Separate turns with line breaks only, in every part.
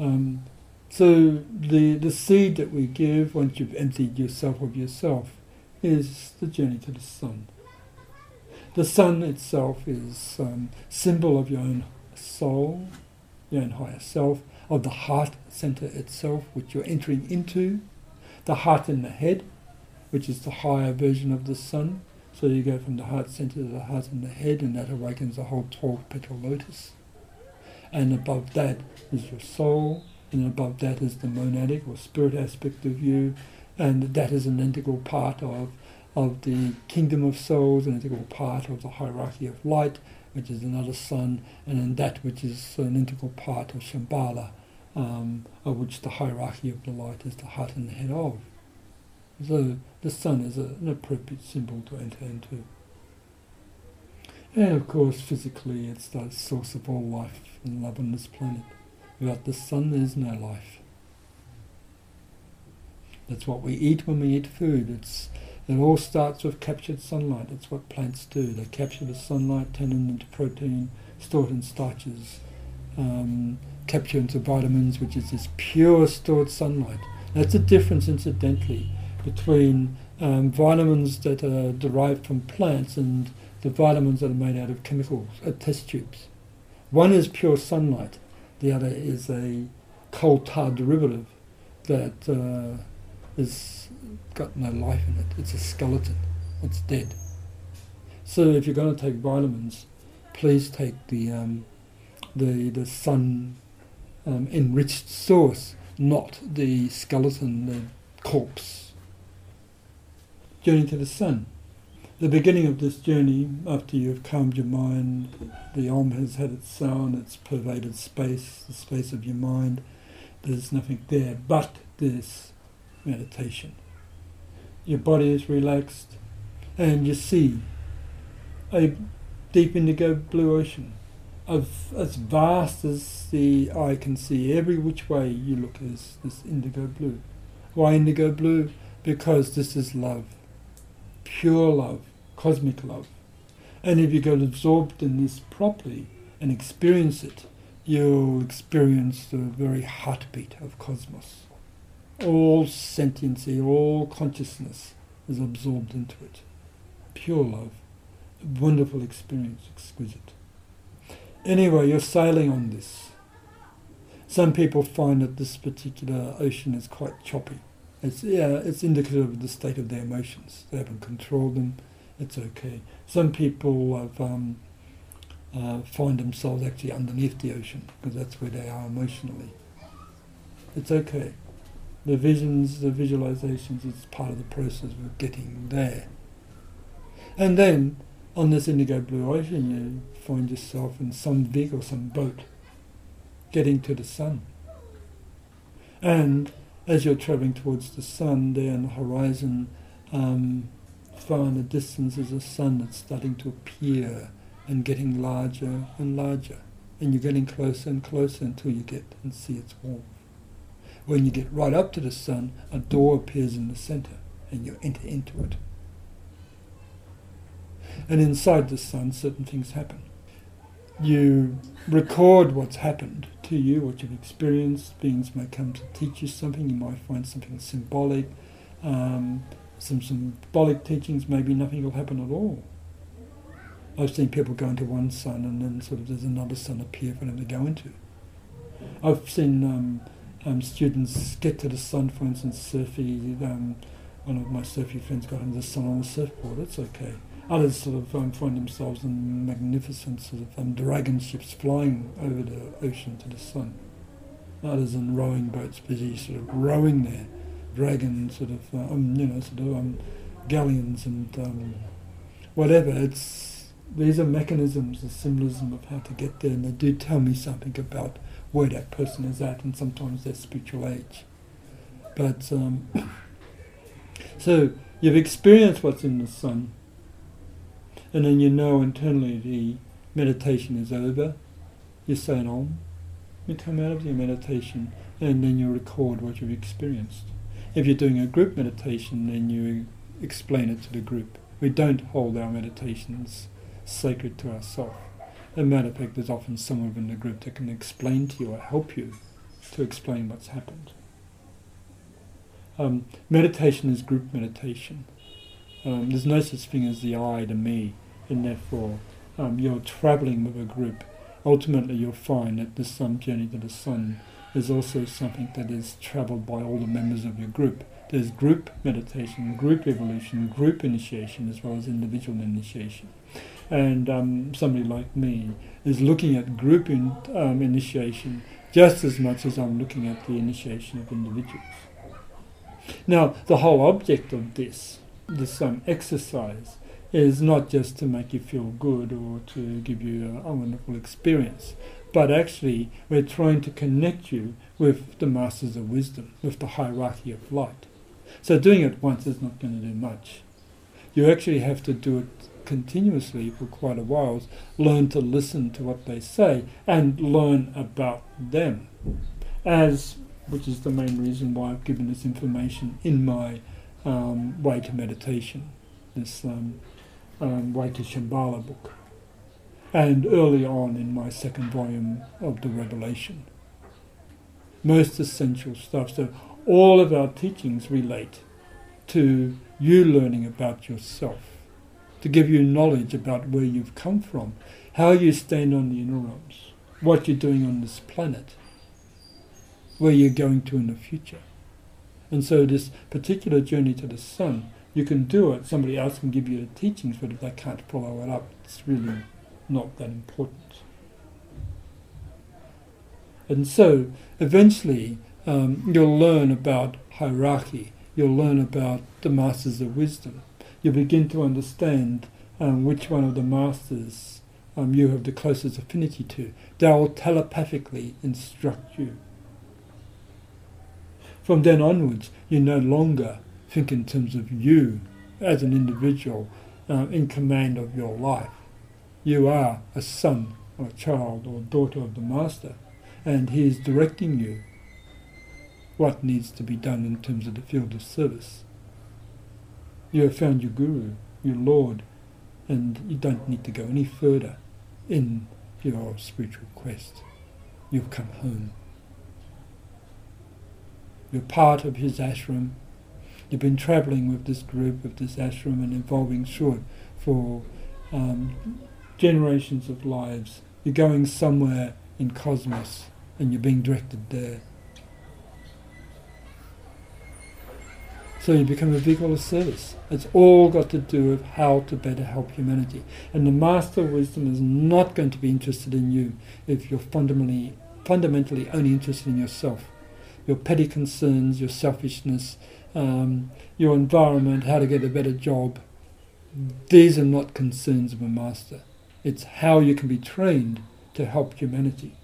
Um, so the the seed that we give once you've emptied yourself of yourself is the journey to the sun. The sun itself is um, symbol of your own soul, your own higher self, of the heart center itself, which you're entering into, the heart in the head, which is the higher version of the sun. So you go from the heart center to the heart in the head, and that awakens the whole 12 petal lotus. And above that is your soul, and above that is the monadic or spirit aspect of you, and that is an integral part of of the kingdom of souls, an integral part of the hierarchy of light, which is another sun, and then that which is an integral part of Shambhala, um, of which the hierarchy of the light is the heart and the head of. So the sun is a, an appropriate symbol to enter into. And of course, physically, it's the source of all life and love on this planet. Without the sun, there is no life. That's what we eat when we eat food. It's it all starts with captured sunlight. That's what plants do. They capture the sunlight, turn it into protein, store it in starches, um, capture into vitamins, which is this pure stored sunlight. That's the difference, incidentally, between um, vitamins that are derived from plants and the vitamins that are made out of chemicals, uh, test tubes. One is pure sunlight, the other is a coal tar derivative that uh, is got no life in it. It's a skeleton. It's dead. So if you're going to take vitamins, please take the um, the the sun um, enriched source, not the skeleton, the corpse. Journey to the sun. The beginning of this journey, after you've calmed your mind, the Om has had its sound, it's pervaded space, the space of your mind. There's nothing there but this meditation your body is relaxed, and you see a deep indigo blue ocean of as vast as the eye can see. Every which way you look is this indigo blue. Why indigo blue? Because this is love, pure love, cosmic love. And if you get absorbed in this properly and experience it, you'll experience the very heartbeat of cosmos all sentiency, all consciousness is absorbed into it. Pure love, wonderful experience, exquisite. Anyway, you're sailing on this. Some people find that this particular ocean is quite choppy. It's yeah, it's indicative of the state of their emotions. They haven't controlled them. It's okay. Some people have, um, uh, find themselves actually underneath the ocean because that's where they are emotionally. It's okay the visions, the visualizations is part of the process of getting there. And then on this indigo blue ocean, you find yourself in some vig or some boat getting to the sun. And as you're traveling towards the sun, there on the horizon, um, far in the distance, is a sun that's starting to appear and getting larger and larger. And you're getting closer and closer until you get and see its warmth. When you get right up to the sun, a door appears in the center and you enter into it. And inside the sun, certain things happen. You record what's happened to you, what you've experienced. Beings may come to teach you something. You might find something symbolic. Um, some symbolic teachings, maybe nothing will happen at all. I've seen people go into one sun and then sort of there's another sun appear for them to go into. I've seen um, um, students get to the sun, for instance, surfy. Um, one of my surfy friends got into the sun on the surfboard. That's okay. Others sort of um, find themselves in magnificent sort of um, dragon ships flying over the ocean to the sun. Others in rowing boats, busy sort of rowing there. Dragon sort of, uh, um, you know, sort of um, galleons and um, whatever. It's these are mechanisms, the symbolism of how to get there, and they do tell me something about where that person is at and sometimes their spiritual age. But um, so you've experienced what's in the sun, and then you know internally the meditation is over. You say an om, you come out of your meditation, and then you record what you've experienced. If you're doing a group meditation, then you explain it to the group. We don't hold our meditations sacred to ourselves. As a matter of fact, there's often someone in the group that can explain to you or help you to explain what's happened. Um, meditation is group meditation. Um, there's no such thing as the I, the me, and therefore um, you're traveling with a group. Ultimately, you'll find that the sun journey to the sun is also something that is traveled by all the members of your group. There's group meditation, group evolution, group initiation, as well as individual initiation. And um, somebody like me is looking at group in, um, initiation just as much as I'm looking at the initiation of individuals. Now, the whole object of this, this um, exercise, is not just to make you feel good or to give you a, a wonderful experience, but actually we're trying to connect you with the masters of wisdom, with the hierarchy of light. So doing it once is not going to do much. You actually have to do it continuously for quite a while, learn to listen to what they say and learn about them. As which is the main reason why I've given this information in my um, Way to Meditation, this um, um, Way to Shambhala book, and early on in my second volume of the Revelation. Most essential stuff. So all of our teachings relate to you learning about yourself, to give you knowledge about where you've come from, how you stand on the inner realms, what you're doing on this planet, where you're going to in the future. And so this particular journey to the sun, you can do it, somebody else can give you the teachings, but if they can't follow it up, it's really not that important. And so eventually um, you'll learn about hierarchy, you'll learn about the masters of wisdom. You'll begin to understand um, which one of the masters um, you have the closest affinity to. They will telepathically instruct you. From then onwards, you no longer think in terms of you as an individual uh, in command of your life. You are a son or a child or daughter of the Master, and he is directing you what needs to be done in terms of the field of service. You have found your Guru, your Lord, and you don't need to go any further in your spiritual quest. You've come home. You're part of his ashram. You've been traveling with this group, with this ashram, and evolving short for um, generations of lives. You're going somewhere in cosmos, and you're being directed there. So you become a vehicle of service. It's all got to do with how to better help humanity. And the Master of Wisdom is not going to be interested in you if you're fundamentally, fundamentally only interested in yourself your petty concerns, your selfishness, um, your environment, how to get a better job. These are not concerns of a master. It's how you can be trained to help humanity,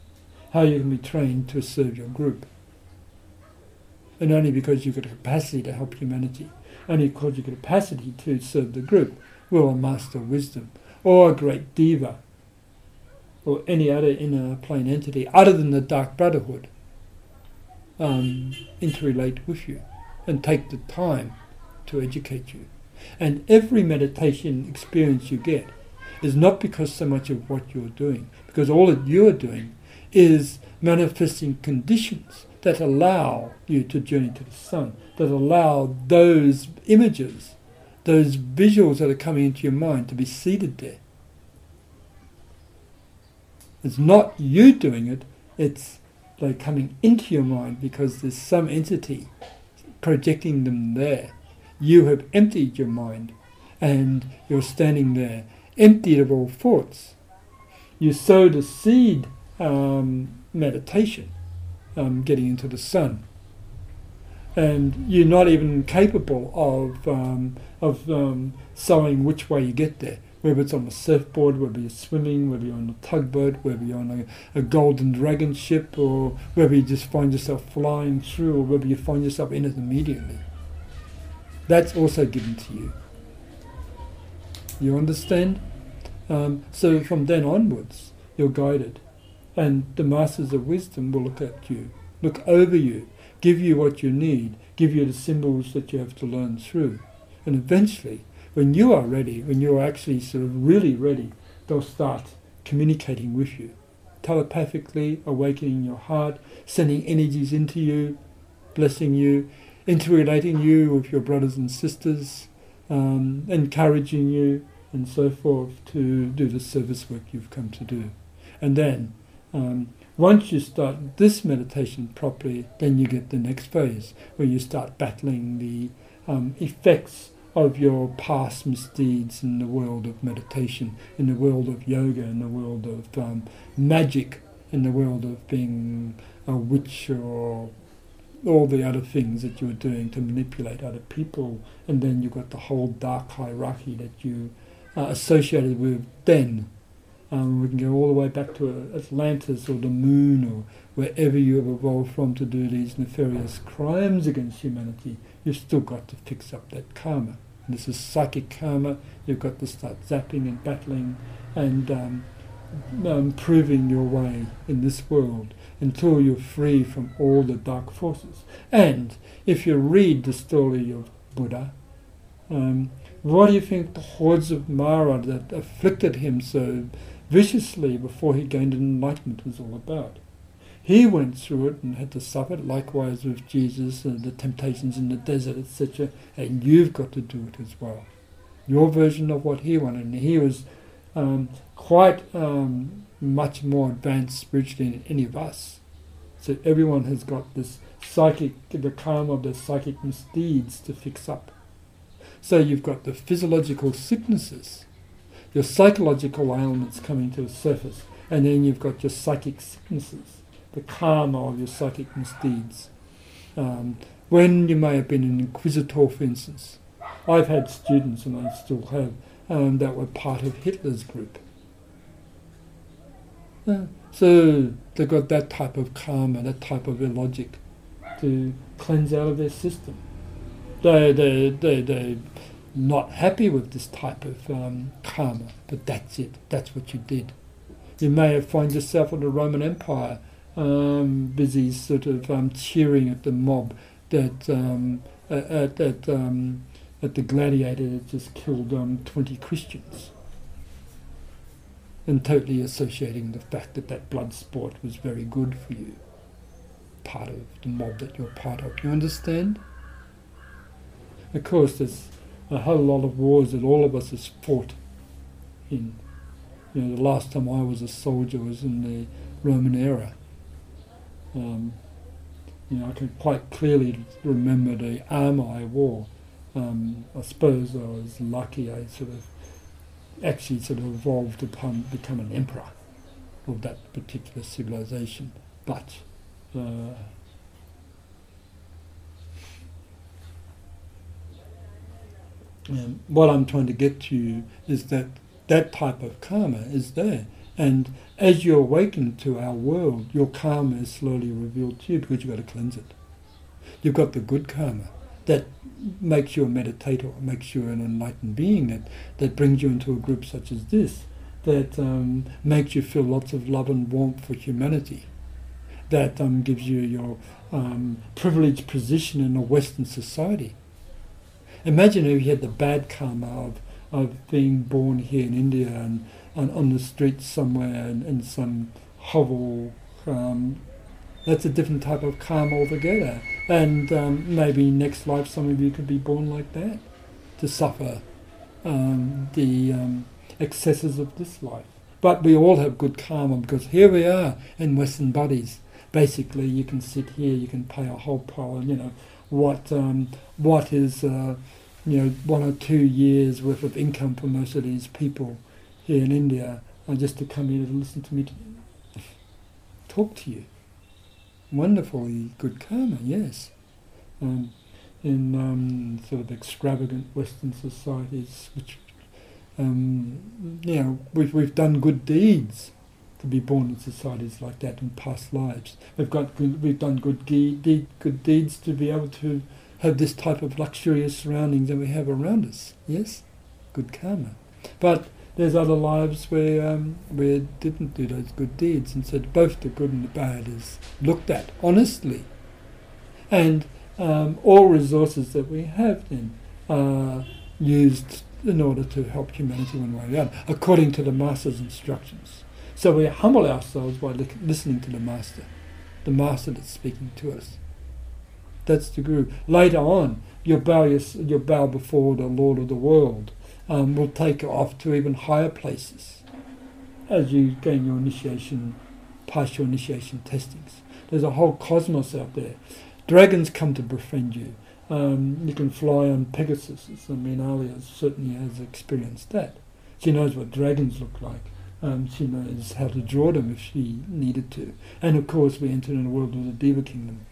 how you can be trained to serve your group. And only because you've got a capacity to help humanity, only because you've got a capacity to serve the group, will a master wisdom or a great deva or any other inner plane entity other than the Dark Brotherhood um, interrelate with you and take the time to educate you. And every meditation experience you get is not because so much of what you're doing, because all that you're doing is manifesting conditions that allow you to journey to the sun, that allow those images, those visuals that are coming into your mind to be seated there. It's not you doing it, it's they're coming into your mind because there's some entity projecting them there. You have emptied your mind and you're standing there, emptied of all thoughts. You sow the seed um, meditation, um, getting into the sun. And you're not even capable of, um, of um, sowing which way you get there whether it's on a surfboard, whether you're swimming, whether you're on a tugboat, whether you're on a, a, golden dragon ship, or whether you just find yourself flying through, or whether you find yourself in it immediately. That's also given to you. You understand? Um, so from then onwards, you're guided. And the masters of wisdom will look at you, look over you, give you what you need, give you the symbols that you have to learn through. And eventually, when you are ready, when you're actually sort of really ready, they'll start communicating with you, telepathically, awakening your heart, sending energies into you, blessing you, interrelating you with your brothers and sisters, um, encouraging you, and so forth to do the service work you've come to do. And then, um, once you start this meditation properly, then you get the next phase where you start battling the um, effects of your past misdeeds in the world of meditation, in the world of yoga, in the world of um, magic, in the world of being a witch or all the other things that you were doing to manipulate other people, and then you've got the whole dark hierarchy that you uh, associated with then. Um, we can go all the way back to Atlantis or the moon or wherever you have evolved from to do these nefarious crimes against humanity. You've still got to fix up that karma. And this is psychic karma. You've got to start zapping and battling and um, um, proving your way in this world until you're free from all the dark forces. And if you read the story of Buddha, um, what do you think the hordes of Mara that afflicted him so viciously before he gained enlightenment was all about? He went through it and had to suffer likewise with Jesus and the temptations in the desert, etc. And you've got to do it as well. Your version of what he wanted. And he was um, quite um, much more advanced spiritually than any of us. So everyone has got this psychic, the karma of their psychic misdeeds to fix up. So you've got the physiological sicknesses, your psychological ailments coming to the surface, and then you've got your psychic sicknesses, the karma of your psychic misdeeds. Um, when you may have been an inquisitor, for instance, I've had students, and I still have, um, that were part of Hitler's group so they've got that type of karma, that type of illogic to cleanse out of their system. They, they, they, they're not happy with this type of um, karma, but that's it. That's what you did. You may have found yourself in the Roman Empire um, busy sort of um, cheering at the mob that um, at, at, um, at the gladiator had just killed um, 20 Christians and totally associating the fact that that blood sport was very good for you, part of the mob that you're part of. You understand? Of course, there's a whole lot of wars that all of us has fought in. You know, the last time I was a soldier was in the Roman era. Um, you know, I can quite clearly remember the armour I wore. Um, I suppose I was lucky. I sort of actually sort of evolved upon become, an emperor of that particular civilization. But uh, um, what I'm trying to get to is that that type of karma is there. And as you awaken to our world, your karma is slowly revealed to you because you've got to cleanse it. You've got the good karma that makes you a meditator, makes you an enlightened being, that, that brings you into a group such as this, that um, makes you feel lots of love and warmth for humanity, that um, gives you your um, privileged position in a Western society. Imagine if you had the bad karma of, of being born here in India and, and on the streets somewhere in, in some hovel. Um, that's a different type of karma altogether and um, maybe next life some of you could be born like that to suffer um, the um, excesses of this life. But we all have good karma because here we are in Western bodies. Basically, you can sit here, you can pay a whole pile, you know, what um, what is, uh, you know, one or two years worth of income for most of these people here in India, uh, just to come here and listen to me talk to you wonderfully good karma, yes. Um, in um, sort of extravagant Western societies, which um, you know, we've we've done good deeds to be born in societies like that in past lives. We've got good, we've done good deed, good deeds to be able to have this type of luxurious surroundings that we have around us. Yes, good karma, but there's other lives where um, where didn't do those good deeds, and so both the good and the bad is looked at honestly, and um, all resources that we have then are used in order to help humanity one way or the other, according to the master's instructions. So we humble ourselves by li- listening to the Master, the Master that's speaking to us. That's the Guru. Later on, you bow, your, you bow before the Lord of the world. Um, will take you off to even higher places as you gain your initiation, pass your initiation testings. There's a whole cosmos out there. Dragons come to befriend you. Um, you can fly on Pegasus. I mean, Alia certainly has experienced that. She knows what dragons look like. Um, she knows how to draw them if she needed to. And of course, we enter in the world of the Deva kingdom.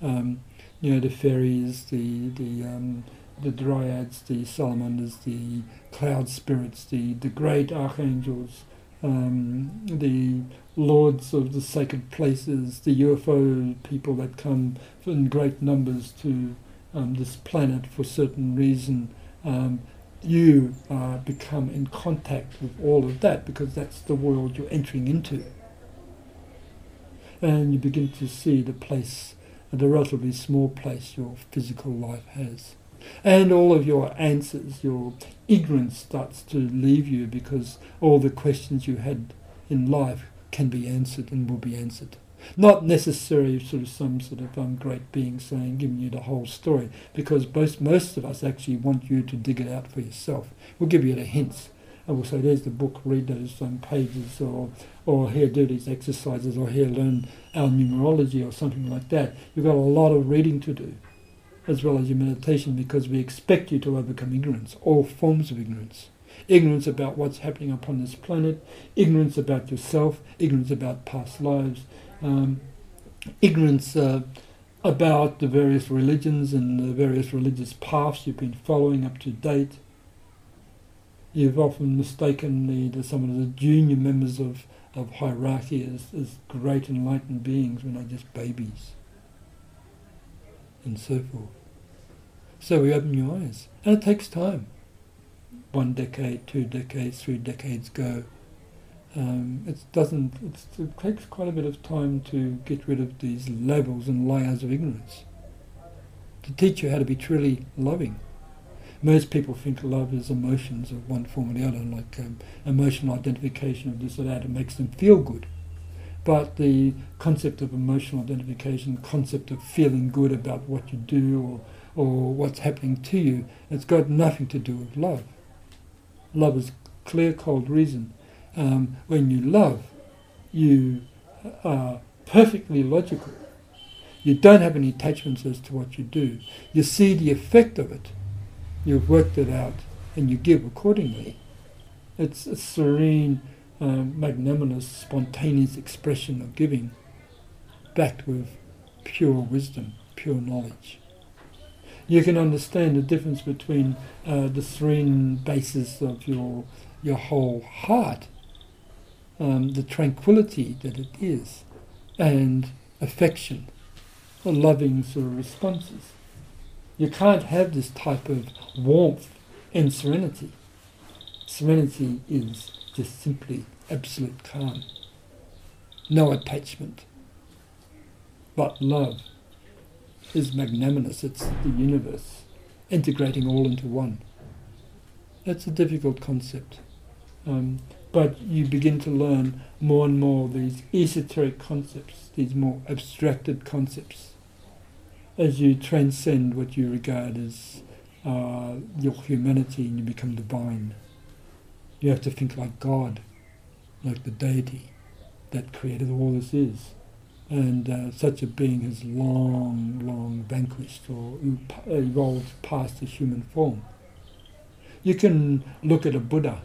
Um, you know, the fairies, the the um, the dryads, the salamanders, the cloud spirits, the the great archangels, um, the lords of the sacred places, the UFO people that come in great numbers to um, this planet for certain reason. Um, you uh, become in contact with all of that because that's the world you're entering into. And you begin to see the place, the relatively small place your physical life has. And all of your answers, your ignorance starts to leave you because all the questions you had in life can be answered and will be answered. Not necessarily sort of some sort of um, great being saying, giving you the whole story, because most, most of us actually want you to dig it out for yourself. We'll give you the hints. And we'll say, there's the book, read those um, pages, or, or here, do these exercises, or here, learn our numerology, or something like that. You've got a lot of reading to do, as well as your meditation, because we expect you to overcome ignorance, all forms of ignorance ignorance about what's happening upon this planet, ignorance about yourself, ignorance about past lives, um, ignorance uh, about the various religions and the various religious paths you've been following up to date. You've often mistaken the, the some of the junior members of, of hierarchy as, as great enlightened beings when they're just babies, and so forth. So we open your eyes, and it takes time. One decade, two decades, three decades go um, it doesn't. it takes quite a bit of time to get rid of these levels and layers of ignorance. To teach you how to be truly loving. Most people think love is emotions of one form or the other, like um, emotional identification of this or that. It makes them feel good. But the concept of emotional identification, the concept of feeling good about what you do or, or what's happening to you, it's got nothing to do with love. Love is clear, cold reason um, when you love, you are perfectly logical. You don't have any attachments as to what you do. You see the effect of it. You've worked it out and you give accordingly. It's a serene, um, magnanimous, spontaneous expression of giving, backed with pure wisdom, pure knowledge. You can understand the difference between uh, the serene basis of your your whole heart um, the tranquility that it is, and affection, or loving sort of responses. You can't have this type of warmth and serenity. Serenity is just simply absolute calm, no attachment. But love is magnanimous, it's the universe, integrating all into one. That's a difficult concept. Um, but you begin to learn more and more these esoteric concepts, these more abstracted concepts, as you transcend what you regard as uh, your humanity and you become divine. You have to think like God, like the deity that created all this is. And uh, such a being has long, long vanquished or evolved past the human form. You can look at a Buddha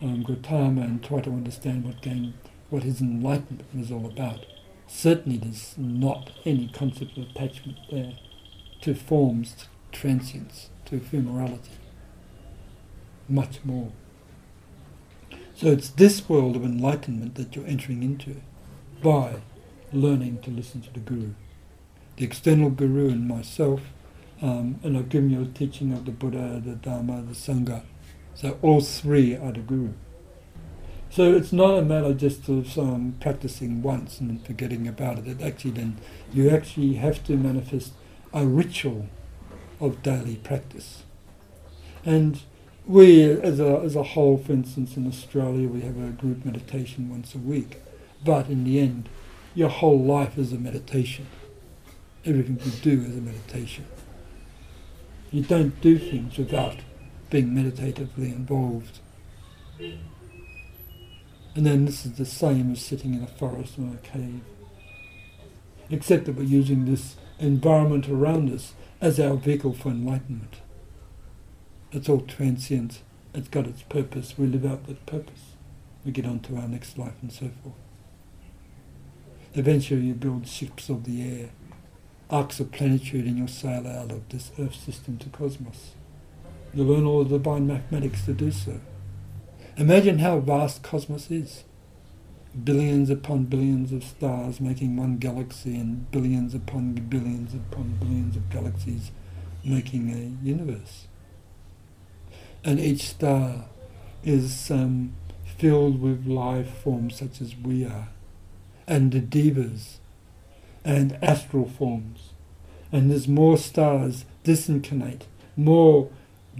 um, Gautama and try to understand what what his enlightenment was all about. Certainly, there's not any concept of attachment there to forms, to transience, to ephemerality. Much more. So it's this world of enlightenment that you're entering into by learning to listen to the Guru. The external Guru and myself, um, and I've given you a teaching of the Buddha, the Dharma, the Sangha, so all three are the guru. So it's not a matter just of um, practicing once and forgetting about it. it. Actually, then you actually have to manifest a ritual of daily practice. And we, as a, as a whole, for instance, in Australia, we have a group meditation once a week. But in the end, your whole life is a meditation. Everything you do is a meditation. You don't do things without being meditatively involved. And then this is the same as sitting in a forest or a cave. Except that we're using this environment around us as our vehicle for enlightenment. It's all transient. It's got its purpose. We live out that purpose. We get on to our next life and so forth. Eventually you build ships of the air, arks of plenitude and you'll sail out of this earth system to cosmos. You learn all the divine mathematics to do so. Imagine how vast cosmos is. Billions upon billions of stars making one galaxy and billions upon billions upon billions of galaxies making a universe and each star is um, filled with life forms such as we are, and the devas, and astral forms. And there's more stars disincarnate, more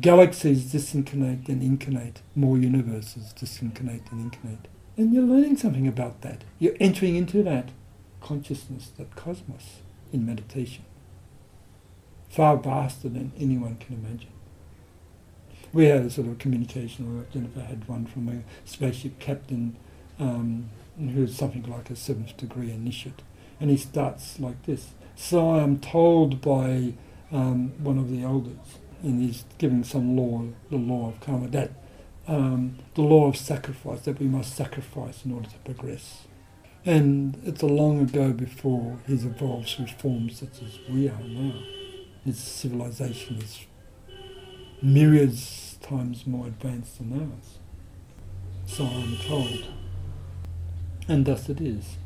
galaxies disincarnate and incarnate, more universes disincarnate and incarnate. And you're learning something about that. You're entering into that consciousness, that cosmos, in meditation. Far vaster than anyone can imagine we had a sort of communication, or Jennifer had one from a spaceship captain um, who's something like a seventh degree initiate. And he starts like this. So I am told by um, one of the elders, and he's giving some law, the law of karma, that um, the law of sacrifice, that we must sacrifice in order to progress. And it's a long ago before he's evolved through forms such as we are now. His civilization is myriads times more advanced than ours. So I'm told. And thus it is.